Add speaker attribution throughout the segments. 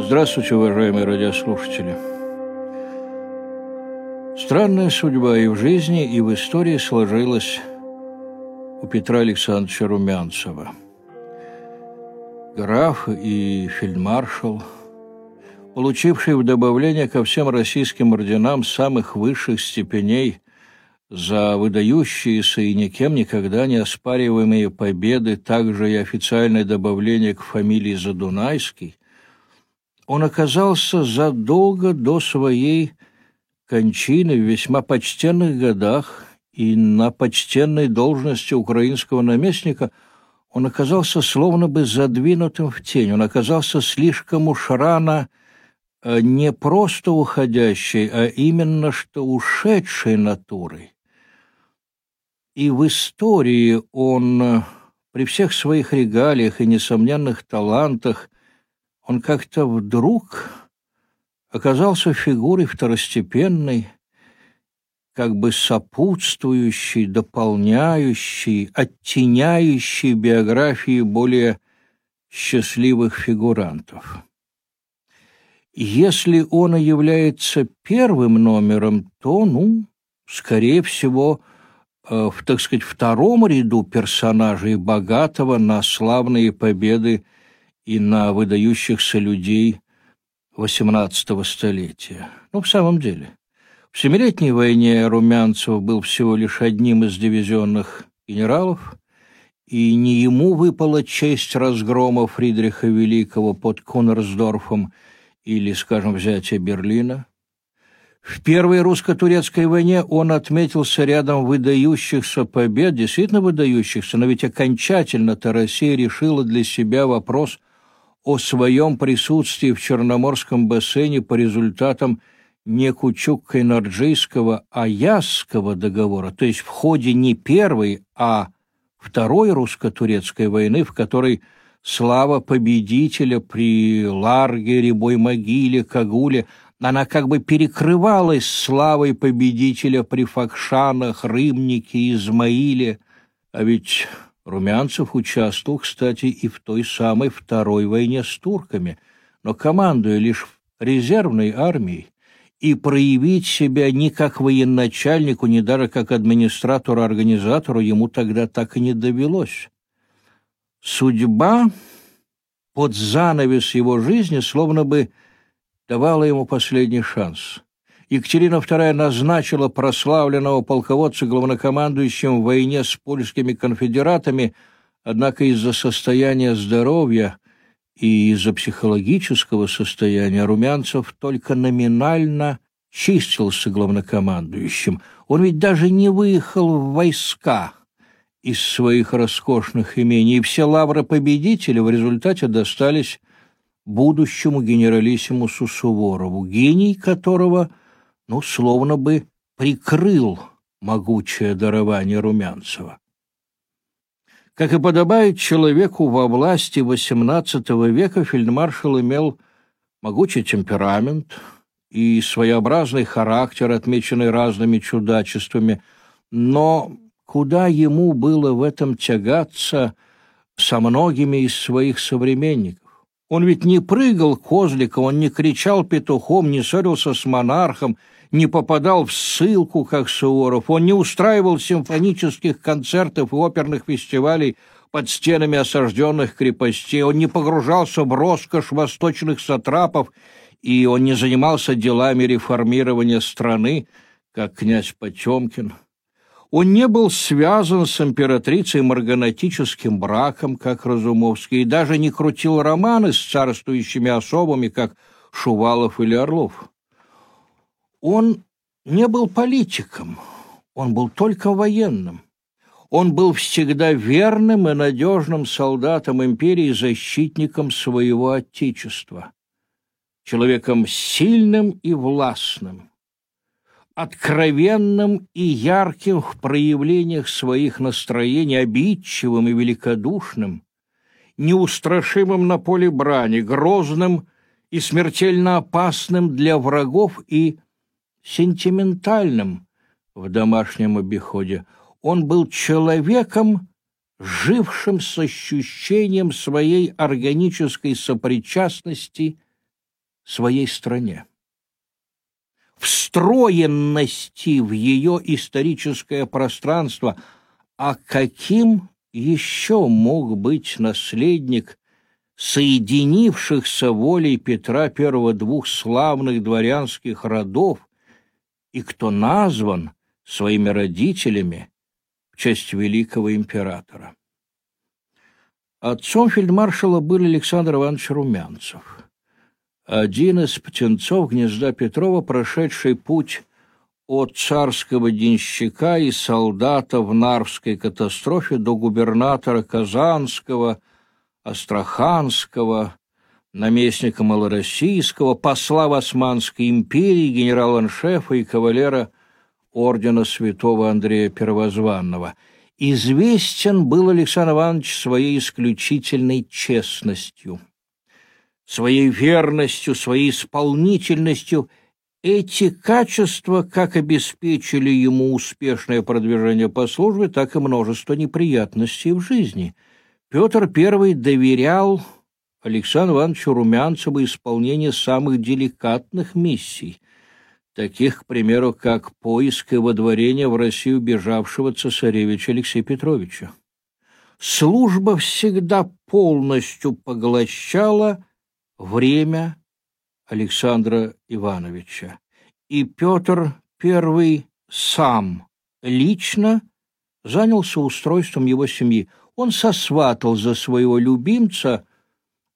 Speaker 1: Здравствуйте, уважаемые радиослушатели. Странная судьба и в жизни, и в истории сложилась у Петра Александровича Румянцева. Граф и фельдмаршал, получивший в добавление ко всем российским орденам самых высших степеней за выдающиеся и никем никогда не оспариваемые победы, также и официальное добавление к фамилии Задунайский, он оказался задолго до своей кончины в весьма почтенных годах и на почтенной должности украинского наместника он оказался словно бы задвинутым в тень, он оказался слишком уж рано э, не просто уходящей, а именно что ушедшей натурой. И в истории он э, при всех своих регалиях и несомненных талантах он как-то вдруг оказался фигурой второстепенной, как бы сопутствующей, дополняющей, оттеняющей биографии более счастливых фигурантов. Если он и является первым номером, то, ну, скорее всего, э, в, так сказать, втором ряду персонажей богатого на славные победы и на выдающихся людей XVIII столетия. Ну, в самом деле, в Семилетней войне Румянцев был всего лишь одним из дивизионных генералов, и не ему выпала честь разгрома Фридриха Великого под Кунерсдорфом или, скажем, взятия Берлина. В Первой русско-турецкой войне он отметился рядом выдающихся побед, действительно выдающихся, но ведь окончательно-то Россия решила для себя вопрос о своем присутствии в Черноморском бассейне по результатам не Кучук-Кайнарджийского, а Ясского договора, то есть в ходе не первой, а второй русско-турецкой войны, в которой слава победителя при Ларге, Рябой могиле, Кагуле, она как бы перекрывалась славой победителя при Факшанах, Рымнике, Измаиле. А ведь Румянцев участвовал, кстати, и в той самой Второй войне с турками, но командуя лишь резервной армией, и проявить себя ни как военачальнику, ни даже как администратору-организатору ему тогда так и не довелось. Судьба под занавес его жизни словно бы давала ему последний шанс. Екатерина II назначила прославленного полководца главнокомандующим в войне с польскими конфедератами, однако из-за состояния здоровья и из-за психологического состояния Румянцев только номинально чистился главнокомандующим. Он ведь даже не выехал в войска из своих роскошных имений, и все лавры победителя в результате достались будущему генералиссимусу Суворову, гений которого – ну, словно бы прикрыл могучее дарование Румянцева. Как и подобает человеку во власти XVIII века, фельдмаршал имел могучий темперамент и своеобразный характер, отмеченный разными чудачествами, но куда ему было в этом тягаться со многими из своих современников? Он ведь не прыгал козликом, он не кричал петухом, не ссорился с монархом, не попадал в ссылку, как Суворов, он не устраивал симфонических концертов и оперных фестивалей под стенами осажденных крепостей, он не погружался в роскошь восточных сатрапов, и он не занимался делами реформирования страны, как князь Потемкин. Он не был связан с императрицей марганатическим браком, как Разумовский, и даже не крутил романы с царствующими особами, как Шувалов или Орлов. Он не был политиком, он был только военным. Он был всегда верным и надежным солдатом империи, защитником своего отечества, человеком сильным и властным, откровенным и ярким в проявлениях своих настроений, обидчивым и великодушным, неустрашимым на поле брани, грозным и смертельно опасным для врагов и сентиментальным в домашнем обиходе. Он был человеком, жившим с ощущением своей органической сопричастности своей стране. Встроенности в ее историческое пространство, а каким еще мог быть наследник соединившихся волей Петра I двух славных дворянских родов, и кто назван своими родителями в честь великого императора. Отцом фельдмаршала был Александр Иванович Румянцев, один из птенцов гнезда Петрова, прошедший путь от царского денщика и солдата в Нарвской катастрофе до губернатора Казанского, Астраханского, наместника Малороссийского, посла в Османской империи, генерала-аншефа и кавалера ордена святого Андрея Первозванного. Известен был Александр Иванович своей исключительной честностью, своей верностью, своей исполнительностью – эти качества как обеспечили ему успешное продвижение по службе, так и множество неприятностей в жизни. Петр I доверял Александру Ивановичу Румянцеву исполнение самых деликатных миссий, таких, к примеру, как поиск и водворение в Россию бежавшего цесаревича Алексея Петровича. Служба всегда полностью поглощала время Александра Ивановича. И Петр I сам лично занялся устройством его семьи. Он сосватал за своего любимца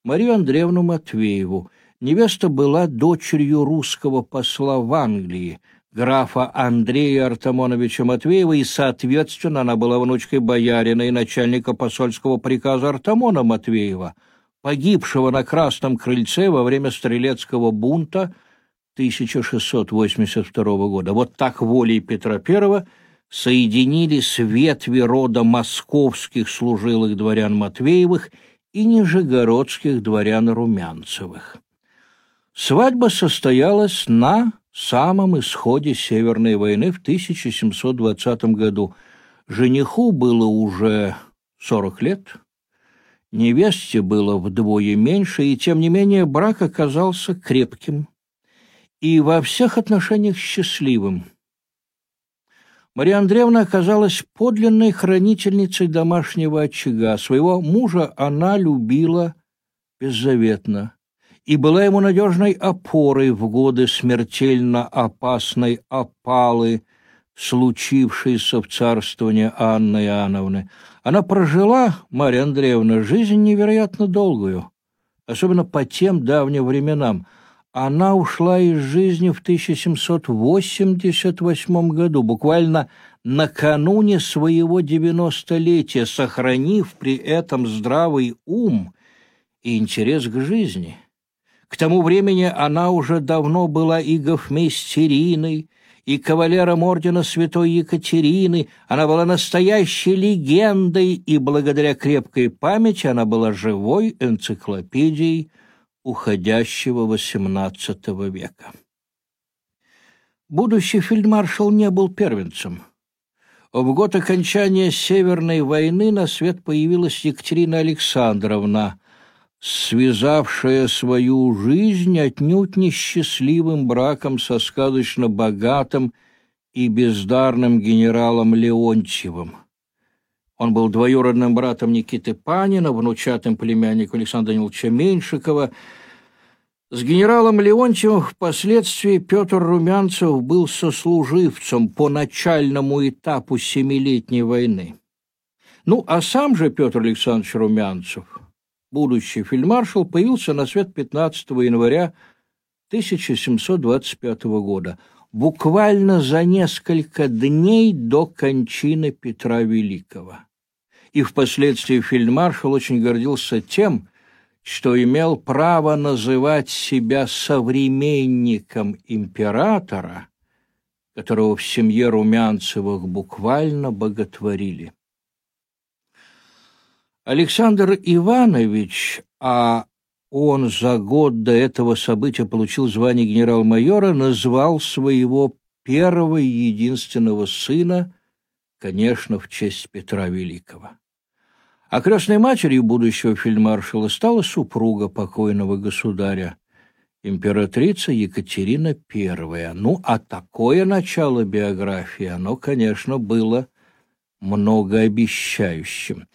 Speaker 1: Марию Андреевну Матвееву. Невеста была дочерью русского посла в Англии, графа Андрея Артамоновича Матвеева, и, соответственно, она была внучкой боярина и начальника посольского приказа Артамона Матвеева – погибшего на Красном Крыльце во время стрелецкого бунта 1682 года. Вот так волей Петра I соединились ветви рода московских служилых дворян Матвеевых и нижегородских дворян Румянцевых. Свадьба состоялась на самом исходе Северной войны в 1720 году. Жениху было уже 40 лет – Невесте было вдвое меньше, и тем не менее брак оказался крепким и во всех отношениях счастливым. Мария Андреевна оказалась подлинной хранительницей домашнего очага. Своего мужа она любила беззаветно и была ему надежной опорой в годы смертельно опасной опалы, случившейся в царствовании Анны Иоанновны. Она прожила, Марья Андреевна, жизнь невероятно долгую, особенно по тем давним временам. Она ушла из жизни в 1788 году, буквально накануне своего девяностолетия, сохранив при этом здравый ум и интерес к жизни. К тому времени она уже давно была и гофмейстериной, и кавалером ордена святой Екатерины. Она была настоящей легендой, и благодаря крепкой памяти она была живой энциклопедией уходящего XVIII века. Будущий фельдмаршал не был первенцем. В год окончания Северной войны на свет появилась Екатерина Александровна, связавшая свою жизнь отнюдь несчастливым браком со сказочно богатым и бездарным генералом Леонтьевым. Он был двоюродным братом Никиты Панина, внучатым племянником Александра Даниловича Меньшикова. С генералом Леонтьевым впоследствии Петр Румянцев был сослуживцем по начальному этапу Семилетней войны. Ну, а сам же Петр Александрович Румянцев – будущий фельдмаршал, появился на свет 15 января 1725 года, буквально за несколько дней до кончины Петра Великого. И впоследствии фельдмаршал очень гордился тем, что имел право называть себя современником императора, которого в семье Румянцевых буквально боготворили. Александр Иванович, а он за год до этого события получил звание генерал-майора, назвал своего первого и единственного сына, конечно, в честь Петра Великого. А крестной матерью будущего фельдмаршала стала супруга покойного государя, императрица Екатерина I. Ну, а такое начало биографии, оно, конечно, было многообещающим.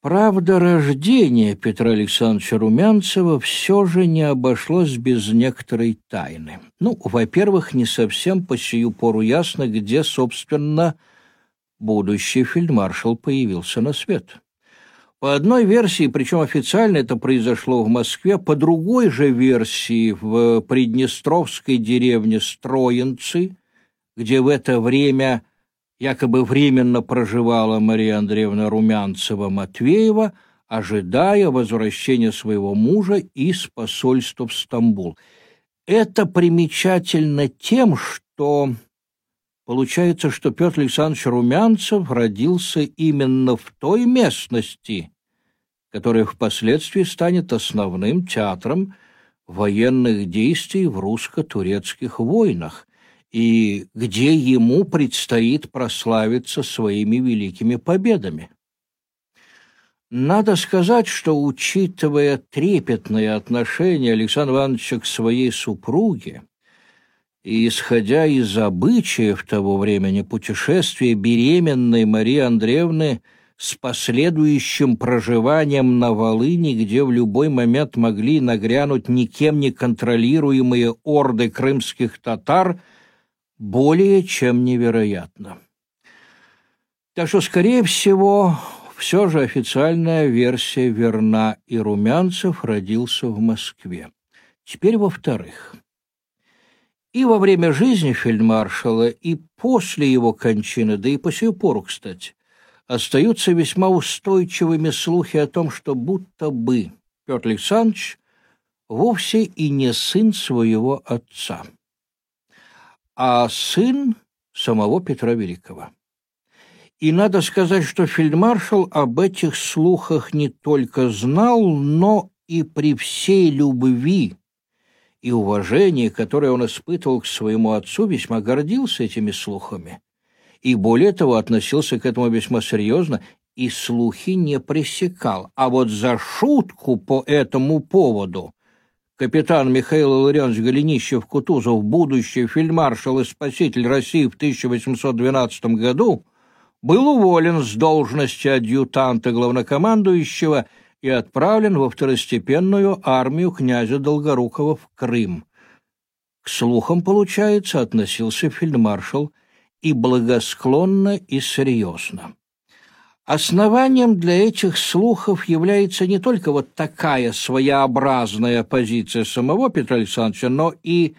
Speaker 1: Правда, рождение Петра Александровича Румянцева все же не обошлось без некоторой тайны. Ну, во-первых, не совсем по сию пору ясно, где, собственно, будущий фельдмаршал появился на свет. По одной версии, причем официально это произошло в Москве, по другой же версии в приднестровской деревне Строенцы, где в это время якобы временно проживала Мария Андреевна Румянцева-Матвеева, ожидая возвращения своего мужа из посольства в Стамбул. Это примечательно тем, что получается, что Петр Александрович Румянцев родился именно в той местности, которая впоследствии станет основным театром военных действий в русско-турецких войнах, и где ему предстоит прославиться своими великими победами. Надо сказать, что, учитывая трепетное отношение Александра Ивановича к своей супруге, и исходя из обычаев того времени путешествия беременной Марии Андреевны с последующим проживанием на Волыни, где в любой момент могли нагрянуть никем не контролируемые орды крымских татар – более чем невероятно. Так что, скорее всего, все же официальная версия верна, и Румянцев родился в Москве. Теперь, во-вторых, и во время жизни фельдмаршала, и после его кончины, да и по сию пору, кстати, остаются весьма устойчивыми слухи о том, что будто бы Петр Александрович вовсе и не сын своего отца а сын самого Петра Великого. И надо сказать, что фельдмаршал об этих слухах не только знал, но и при всей любви и уважении, которое он испытывал к своему отцу, весьма гордился этими слухами. И более того, относился к этому весьма серьезно и слухи не пресекал. А вот за шутку по этому поводу капитан Михаил Илларионович Голенищев-Кутузов, будущий фельдмаршал и спаситель России в 1812 году, был уволен с должности адъютанта главнокомандующего и отправлен во второстепенную армию князя Долгорукова в Крым. К слухам, получается, относился фельдмаршал и благосклонно, и серьезно. Основанием для этих слухов является не только вот такая своеобразная позиция самого Петра Александровича, но и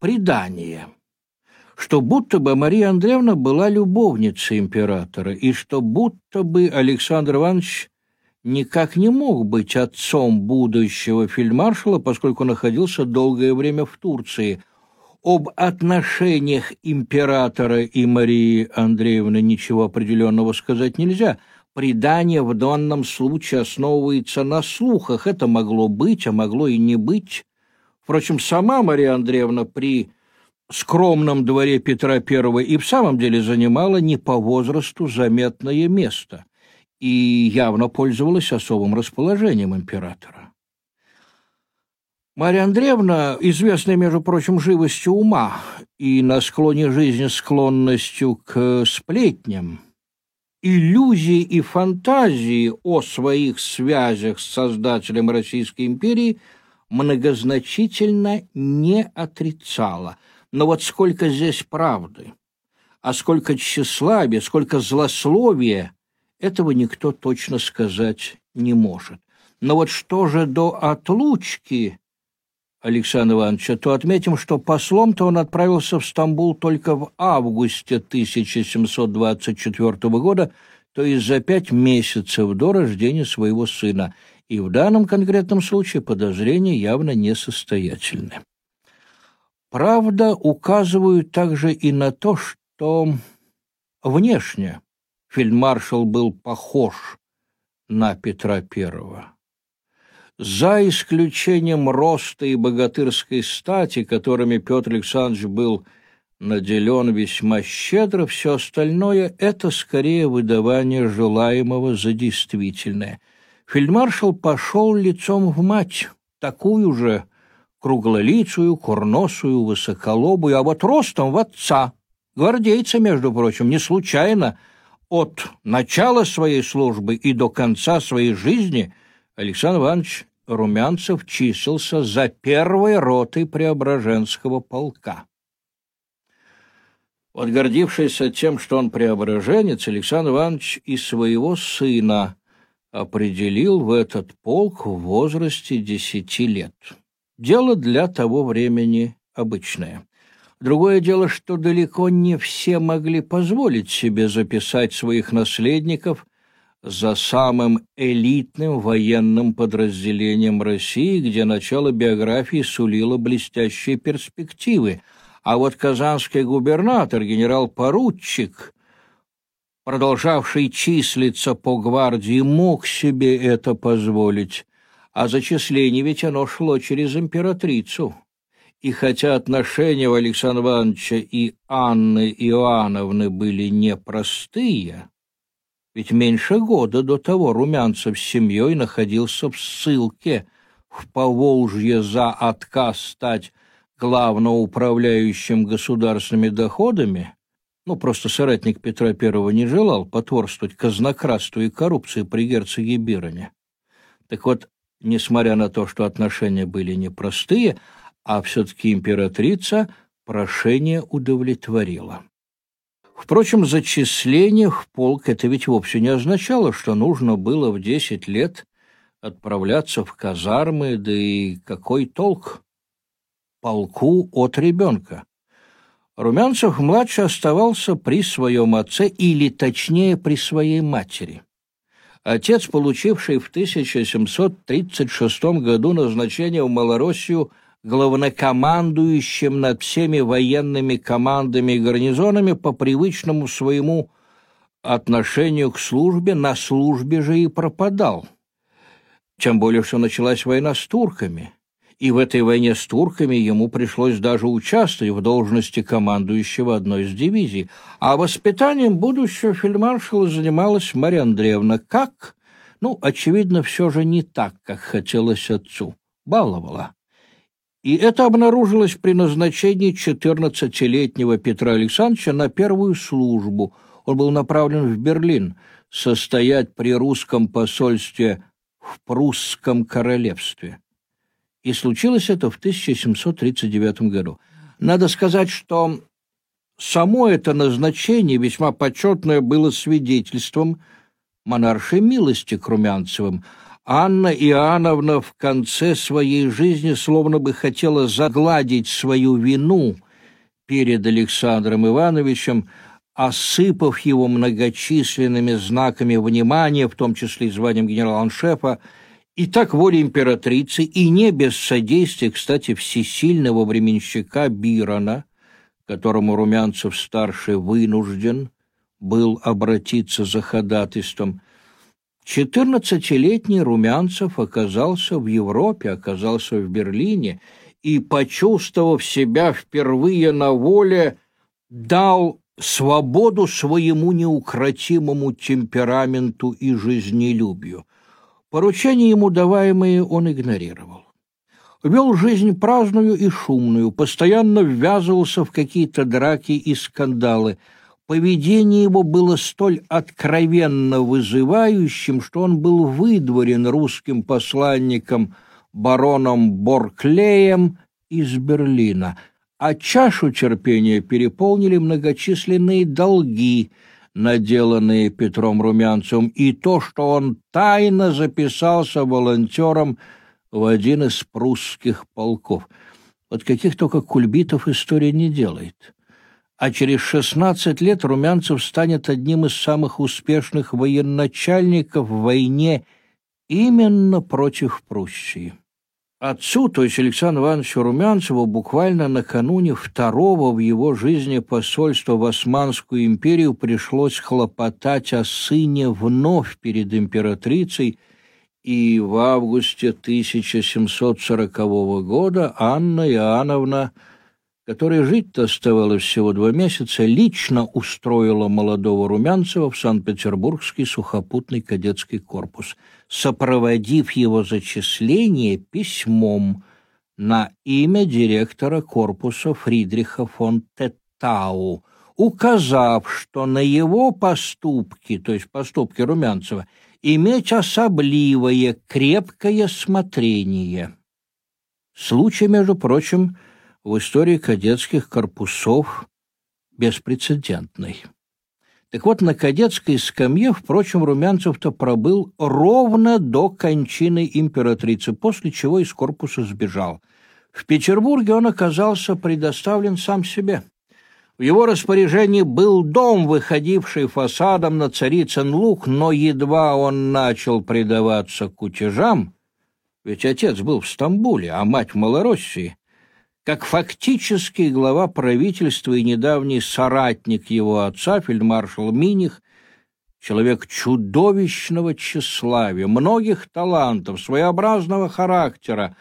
Speaker 1: предание, что будто бы Мария Андреевна была любовницей императора, и что будто бы Александр Иванович никак не мог быть отцом будущего фельдмаршала, поскольку находился долгое время в Турции – об отношениях императора и Марии Андреевны ничего определенного сказать нельзя. Предание в данном случае основывается на слухах. Это могло быть, а могло и не быть. Впрочем, сама Мария Андреевна при скромном дворе Петра I и в самом деле занимала не по возрасту заметное место и явно пользовалась особым расположением императора. Марья Андреевна, известная, между прочим, живостью ума и на склоне жизни склонностью к сплетням, иллюзии и фантазии о своих связях с создателем Российской империи многозначительно не отрицала. Но вот сколько здесь правды, а сколько тщеславия, сколько злословия, этого никто точно сказать не может. Но вот что же до отлучки Александра Ивановича, то отметим, что послом-то он отправился в Стамбул только в августе 1724 года, то есть за пять месяцев до рождения своего сына, и в данном конкретном случае подозрения явно несостоятельны. Правда, указывают также и на то, что внешне фельдмаршал был похож на Петра Первого за исключением роста и богатырской стати, которыми Петр Александрович был наделен весьма щедро, все остальное — это скорее выдавание желаемого за действительное. Фельдмаршал пошел лицом в мать, такую же круглолицую, курносую, высоколобую, а вот ростом в отца, гвардейца, между прочим, не случайно, от начала своей службы и до конца своей жизни Александр Иванович Румянцев числился за первой ротой Преображенского полка. Вот гордившийся тем, что он преображенец, Александр Иванович и своего сына определил в этот полк в возрасте десяти лет. Дело для того времени обычное. Другое дело, что далеко не все могли позволить себе записать своих наследников за самым элитным военным подразделением России, где начало биографии сулило блестящие перспективы. А вот казанский губернатор, генерал-поручик, продолжавший числиться по гвардии, мог себе это позволить а зачисление ведь оно шло через императрицу. И хотя отношения у Александра Ивановича и Анны Иоанновны были непростые, ведь меньше года до того Румянцев с семьей находился в ссылке в Поволжье за отказ стать главноуправляющим государственными доходами, ну, просто соратник Петра Первого не желал потворствовать казнократству и коррупции при герцоге Бироне. Так вот, несмотря на то, что отношения были непростые, а все-таки императрица прошение удовлетворила. Впрочем, зачисление в полк это ведь вовсе не означало, что нужно было в десять лет отправляться в казармы, да и какой толк полку от ребенка. Румянцев-младший оставался при своем отце, или точнее при своей матери. Отец, получивший в 1736 году назначение в Малороссию главнокомандующим над всеми военными командами и гарнизонами по привычному своему отношению к службе, на службе же и пропадал. Тем более, что началась война с турками – и в этой войне с турками ему пришлось даже участвовать в должности командующего одной из дивизий, а воспитанием будущего фельдмаршала занималась Марья Андреевна. Как? Ну, очевидно, все же не так, как хотелось отцу. Баловала. И это обнаружилось при назначении 14-летнего Петра Александровича на первую службу. Он был направлен в Берлин состоять при русском посольстве в прусском королевстве и случилось это в 1739 году. Надо сказать, что само это назначение, весьма почетное, было свидетельством монаршей милости к Румянцевым. Анна Иоанновна в конце своей жизни словно бы хотела загладить свою вину перед Александром Ивановичем, осыпав его многочисленными знаками внимания, в том числе и званием генерал-аншефа, и так воля императрицы, и не без содействия, кстати, всесильного временщика Бирона, которому Румянцев-старший вынужден был обратиться за ходатайством, Четырнадцатилетний Румянцев оказался в Европе, оказался в Берлине и, почувствовав себя впервые на воле, дал свободу своему неукротимому темпераменту и жизнелюбию. Поручения ему даваемые он игнорировал. Вел жизнь праздную и шумную, постоянно ввязывался в какие-то драки и скандалы. Поведение его было столь откровенно вызывающим, что он был выдворен русским посланником бароном Борклеем из Берлина, а чашу терпения переполнили многочисленные долги – наделанные Петром Румянцевым, и то, что он тайно записался волонтером в один из прусских полков. Вот каких только кульбитов история не делает. А через шестнадцать лет Румянцев станет одним из самых успешных военачальников в войне именно против Пруссии. Отцу, то есть Александру Ивановичу Румянцеву, буквально накануне второго в его жизни посольства в Османскую империю пришлось хлопотать о сыне вновь перед императрицей, и в августе 1740 года Анна Иоанновна которой жить-то оставалось всего два месяца, лично устроила молодого Румянцева в Санкт-Петербургский сухопутный кадетский корпус, сопроводив его зачисление письмом на имя директора корпуса Фридриха фон Теттау, указав, что на его поступки, то есть поступки Румянцева, иметь особливое крепкое смотрение. Случай, между прочим, в истории кадетских корпусов беспрецедентный. Так вот, на кадетской скамье, впрочем, Румянцев-то пробыл ровно до кончины императрицы, после чего из корпуса сбежал. В Петербурге он оказался предоставлен сам себе. В его распоряжении был дом, выходивший фасадом на Царицын луг, но едва он начал предаваться кутежам, ведь отец был в Стамбуле, а мать в Малороссии, как фактический глава правительства и недавний соратник его отца, фельдмаршал Миних, человек чудовищного тщеславия, многих талантов, своеобразного характера,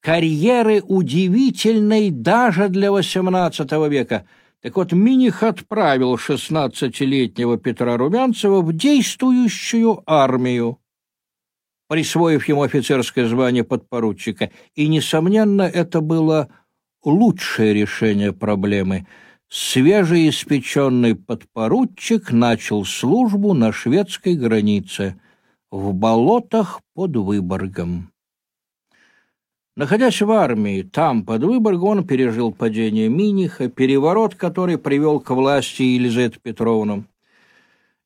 Speaker 1: карьеры удивительной даже для XVIII века. Так вот, Миних отправил шестнадцатилетнего Петра Румянцева в действующую армию, присвоив ему офицерское звание подпоручика. И, несомненно, это было лучшее решение проблемы. Свежеиспеченный подпоручик начал службу на шведской границе, в болотах под Выборгом. Находясь в армии, там, под Выборгом, он пережил падение Миниха, переворот, который привел к власти Елизавету Петровну.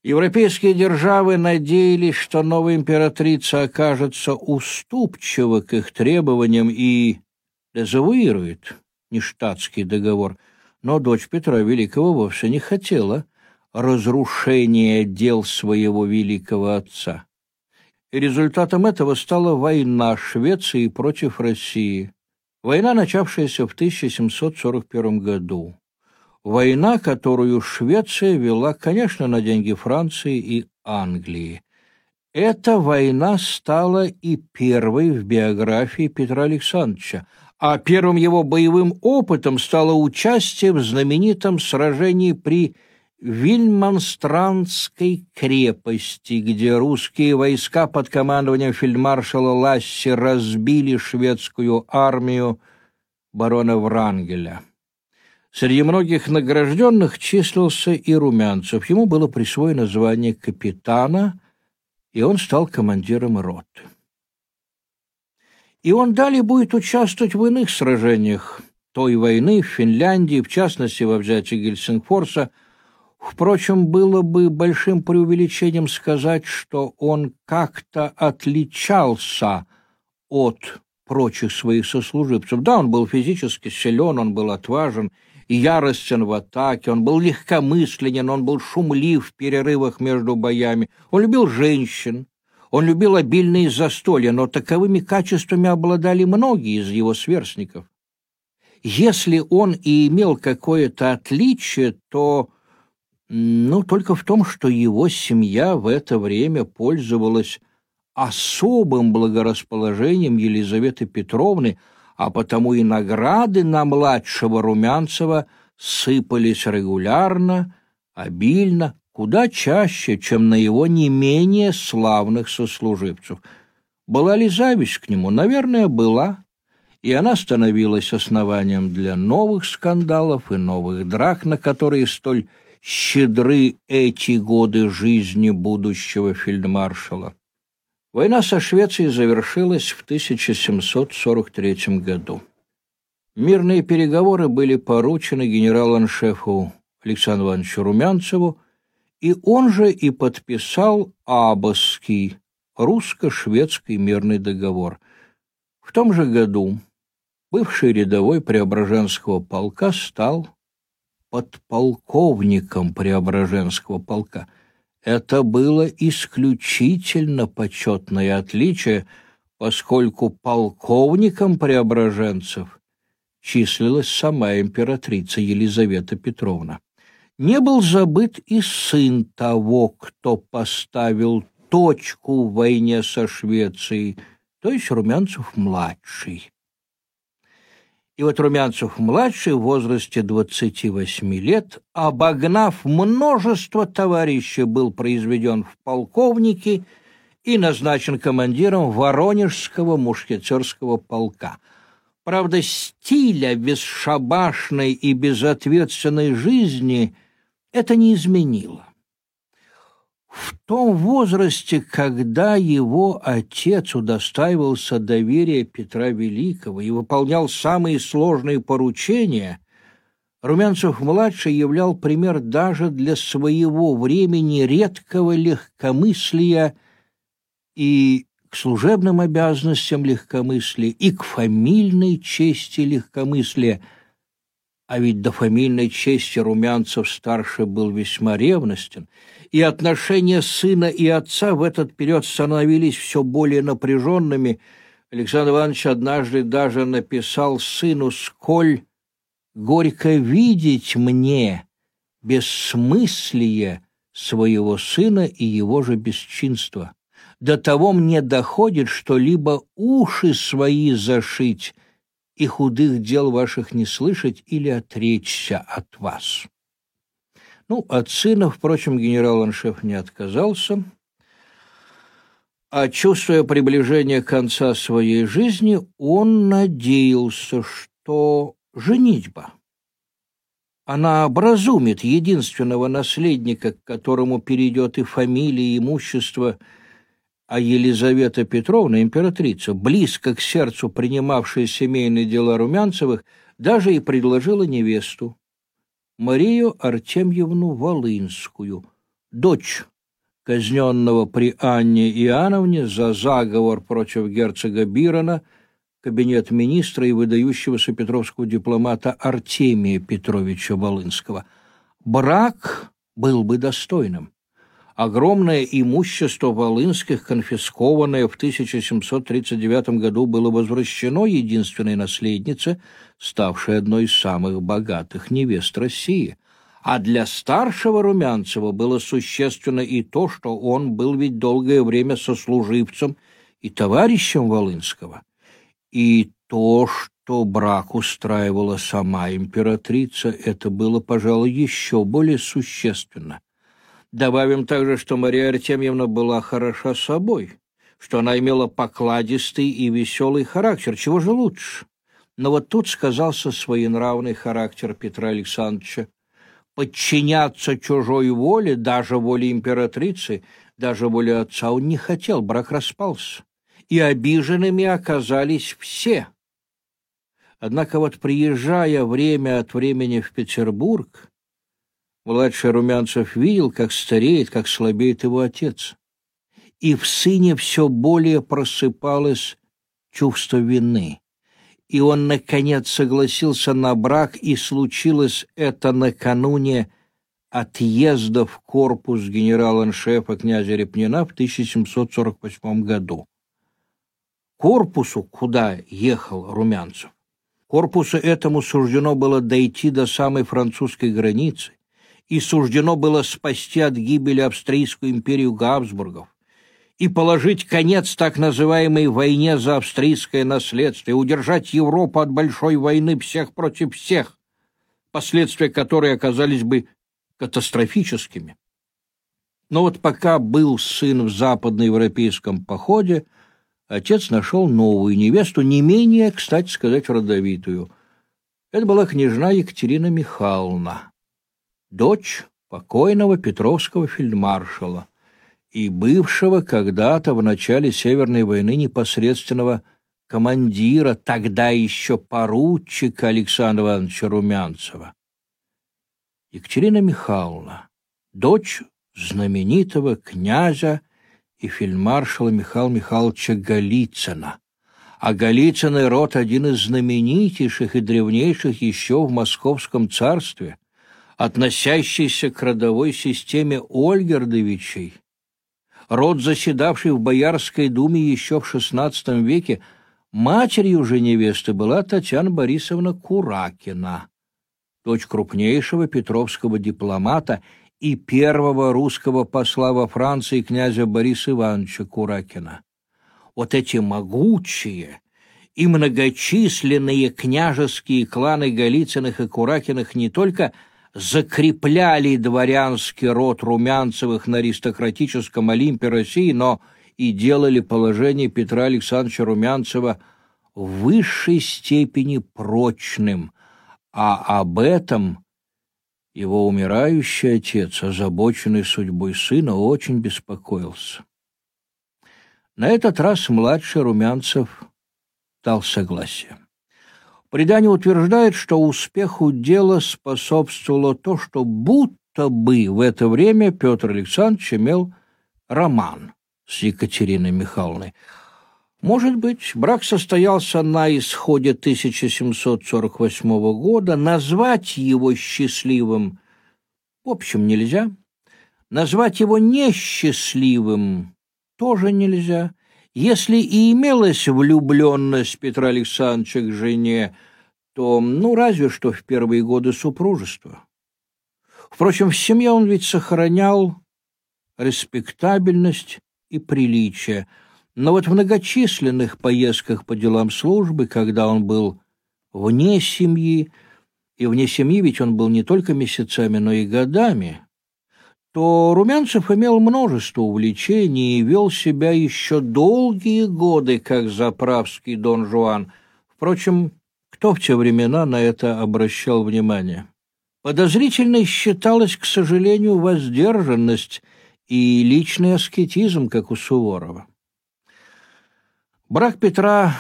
Speaker 1: Европейские державы надеялись, что новая императрица окажется уступчива к их требованиям и дезавуирует нештатский договор. Но дочь Петра Великого вовсе не хотела разрушения дел своего великого отца. И результатом этого стала война Швеции против России. Война, начавшаяся в 1741 году. Война, которую Швеция вела, конечно, на деньги Франции и Англии. Эта война стала и первой в биографии Петра Александровича, а первым его боевым опытом стало участие в знаменитом сражении при Вильманстранской крепости, где русские войска под командованием фельдмаршала Ласси разбили шведскую армию барона Врангеля. Среди многих награжденных числился и Румянцев. Ему было присвоено звание капитана, и он стал командиром роты. И он далее будет участвовать в иных сражениях той войны в Финляндии, в частности, во взятии Гельсингфорса. Впрочем, было бы большим преувеличением сказать, что он как-то отличался от прочих своих сослуживцев. Да, он был физически силен, он был отважен – яростен в атаке, он был легкомысленен, он был шумлив в перерывах между боями, он любил женщин, он любил обильные застолья, но таковыми качествами обладали многие из его сверстников. Если он и имел какое-то отличие, то ну, только в том, что его семья в это время пользовалась особым благорасположением Елизаветы Петровны – а потому и награды на младшего Румянцева сыпались регулярно, обильно, куда чаще, чем на его не менее славных сослуживцев. Была ли зависть к нему? Наверное, была, и она становилась основанием для новых скандалов и новых драк, на которые столь щедры эти годы жизни будущего фельдмаршала. Война со Швецией завершилась в 1743 году. Мирные переговоры были поручены генерал-аншефу Александру Ивановичу Румянцеву, и он же и подписал Абасский русско-шведский мирный договор. В том же году бывший рядовой Преображенского полка стал подполковником Преображенского полка – это было исключительно почетное отличие, поскольку полковником преображенцев числилась сама императрица Елизавета Петровна. Не был забыт и сын того, кто поставил точку в войне со Швецией, то есть Румянцев-младший. И вот Румянцев-младший в возрасте 28 лет, обогнав множество товарищей, был произведен в полковники и назначен командиром Воронежского мушкетерского полка. Правда, стиля бесшабашной и безответственной жизни это не изменило. В том возрасте, когда его отец удостаивался доверия Петра Великого и выполнял самые сложные поручения, Румянцев-младший являл пример даже для своего времени редкого легкомыслия и к служебным обязанностям легкомыслия, и к фамильной чести легкомыслия. А ведь до фамильной чести Румянцев-старший был весьма ревностен — и отношения сына и отца в этот период становились все более напряженными. Александр Иванович однажды даже написал сыну, «Сколь горько видеть мне бессмыслие своего сына и его же бесчинство. До того мне доходит, что либо уши свои зашить и худых дел ваших не слышать или отречься от вас». Ну, от сына, впрочем, генерал-аншеф не отказался, а чувствуя приближение конца своей жизни, он надеялся, что женитьба, она образумит единственного наследника, к которому перейдет и фамилия, и имущество, а Елизавета Петровна, императрица, близко к сердцу принимавшая семейные дела Румянцевых, даже и предложила невесту. Марию Артемьевну Волынскую, дочь казненного при Анне Иоанновне за заговор против герцога Бирона, кабинет министра и выдающегося петровского дипломата Артемия Петровича Волынского. Брак был бы достойным огромное имущество Волынских, конфискованное в 1739 году, было возвращено единственной наследнице, ставшей одной из самых богатых невест России. А для старшего Румянцева было существенно и то, что он был ведь долгое время сослуживцем и товарищем Волынского, и то, что брак устраивала сама императрица, это было, пожалуй, еще более существенно. Добавим также, что Мария Артемьевна была хороша собой, что она имела покладистый и веселый характер, чего же лучше. Но вот тут сказался своенравный характер Петра Александровича. Подчиняться чужой воле, даже воле императрицы, даже воле отца он не хотел, брак распался. И обиженными оказались все. Однако вот приезжая время от времени в Петербург, Младший Румянцев видел, как стареет, как слабеет его отец. И в сыне все более просыпалось чувство вины. И он, наконец, согласился на брак, и случилось это накануне отъезда в корпус генерала-аншефа князя Репнина в 1748 году. Корпусу, куда ехал Румянцев, корпусу этому суждено было дойти до самой французской границы, и суждено было спасти от гибели Австрийскую империю Габсбургов и положить конец так называемой войне за австрийское наследство и удержать Европу от большой войны всех против всех, последствия которой оказались бы катастрофическими. Но вот пока был сын в западноевропейском походе, отец нашел новую невесту, не менее, кстати сказать, родовитую. Это была княжна Екатерина Михайловна дочь покойного Петровского фельдмаршала и бывшего когда-то в начале Северной войны непосредственного командира, тогда еще поручика Александра Ивановича Румянцева. Екатерина Михайловна, дочь знаменитого князя и фельдмаршала Михаила Михайловича Голицына, а Голицыный род один из знаменитейших и древнейших еще в Московском царстве – относящийся к родовой системе Ольгердовичей. Род, заседавший в Боярской думе еще в XVI веке, матерью же невесты была Татьяна Борисовна Куракина, дочь крупнейшего петровского дипломата и первого русского посла во Франции князя Бориса Ивановича Куракина. Вот эти могучие и многочисленные княжеские кланы Голицыных и Куракиных не только закрепляли дворянский род Румянцевых на аристократическом Олимпе России, но и делали положение Петра Александровича Румянцева в высшей степени прочным, а об этом его умирающий отец, озабоченный судьбой сына, очень беспокоился. На этот раз младший Румянцев дал согласие. Предание утверждает, что успеху дела способствовало то, что будто бы в это время Петр Александрович имел роман с Екатериной Михайловной. Может быть, брак состоялся на исходе 1748 года, назвать его счастливым в общем нельзя, назвать его несчастливым тоже нельзя. Если и имелась влюбленность Петра Александровича к жене, то, ну, разве что в первые годы супружества. Впрочем, в семье он ведь сохранял респектабельность и приличие, но вот в многочисленных поездках по делам службы, когда он был вне семьи, и вне семьи ведь он был не только месяцами, но и годами, то Румянцев имел множество увлечений и вел себя еще долгие годы, как заправский Дон Жуан. Впрочем, кто в те времена на это обращал внимание? Подозрительной считалась, к сожалению, воздержанность и личный аскетизм, как у Суворова. Брак Петра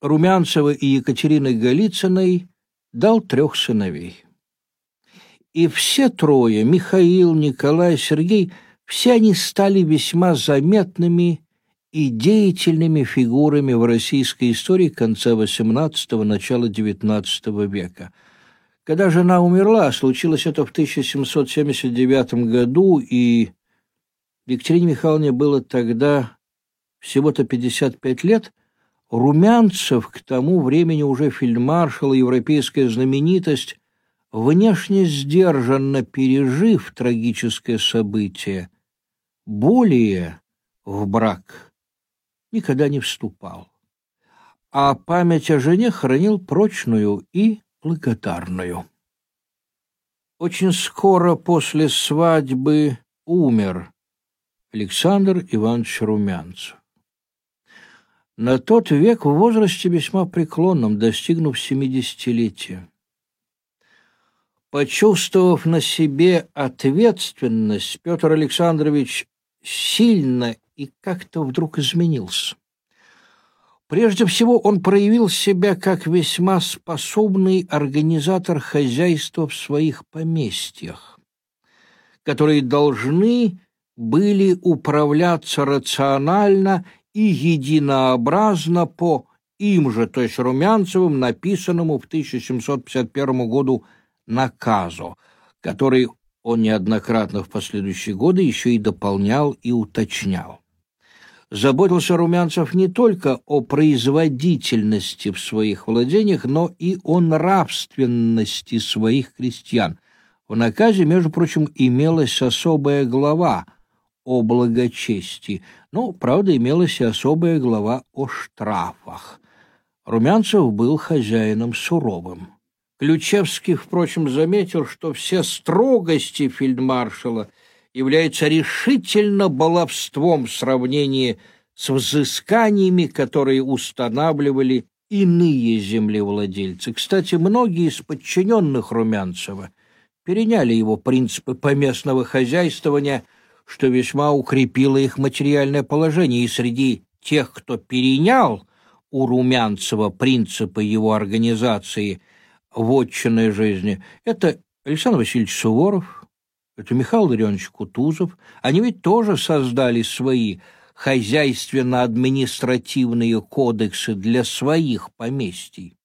Speaker 1: Румянцева и Екатерины Голицыной дал трех сыновей. И все трое, Михаил, Николай, Сергей, все они стали весьма заметными и деятельными фигурами в российской истории конца XVIII – начала XIX века. Когда жена умерла, случилось это в 1779 году, и Екатерине Михайловне было тогда всего-то 55 лет, Румянцев, к тому времени уже фельдмаршал европейская знаменитость, внешне сдержанно пережив трагическое событие, более в брак никогда не вступал, а память о жене хранил прочную и благодарную. Очень скоро после свадьбы умер Александр Иванович Румянцев. На тот век в возрасте весьма преклонном, достигнув семидесятилетия. Почувствовав на себе ответственность, Петр Александрович сильно и как-то вдруг изменился. Прежде всего, он проявил себя как весьма способный организатор хозяйства в своих поместьях, которые должны были управляться рационально и единообразно по им же, то есть Румянцевым, написанному в 1751 году наказу, который он неоднократно в последующие годы еще и дополнял и уточнял. Заботился Румянцев не только о производительности в своих владениях, но и о нравственности своих крестьян. В наказе, между прочим, имелась особая глава о благочестии, но, правда, имелась и особая глава о штрафах. Румянцев был хозяином суровым. Ключевский, впрочем, заметил, что все строгости фельдмаршала являются решительно баловством в сравнении с взысканиями, которые устанавливали иные землевладельцы. Кстати, многие из подчиненных Румянцева переняли его принципы поместного хозяйствования, что весьма укрепило их материальное положение, и среди тех, кто перенял у Румянцева принципы его организации – вотчиной жизни. Это Александр Васильевич Суворов, это Михаил Ларионович Кутузов. Они ведь тоже создали свои хозяйственно-административные кодексы для своих поместий.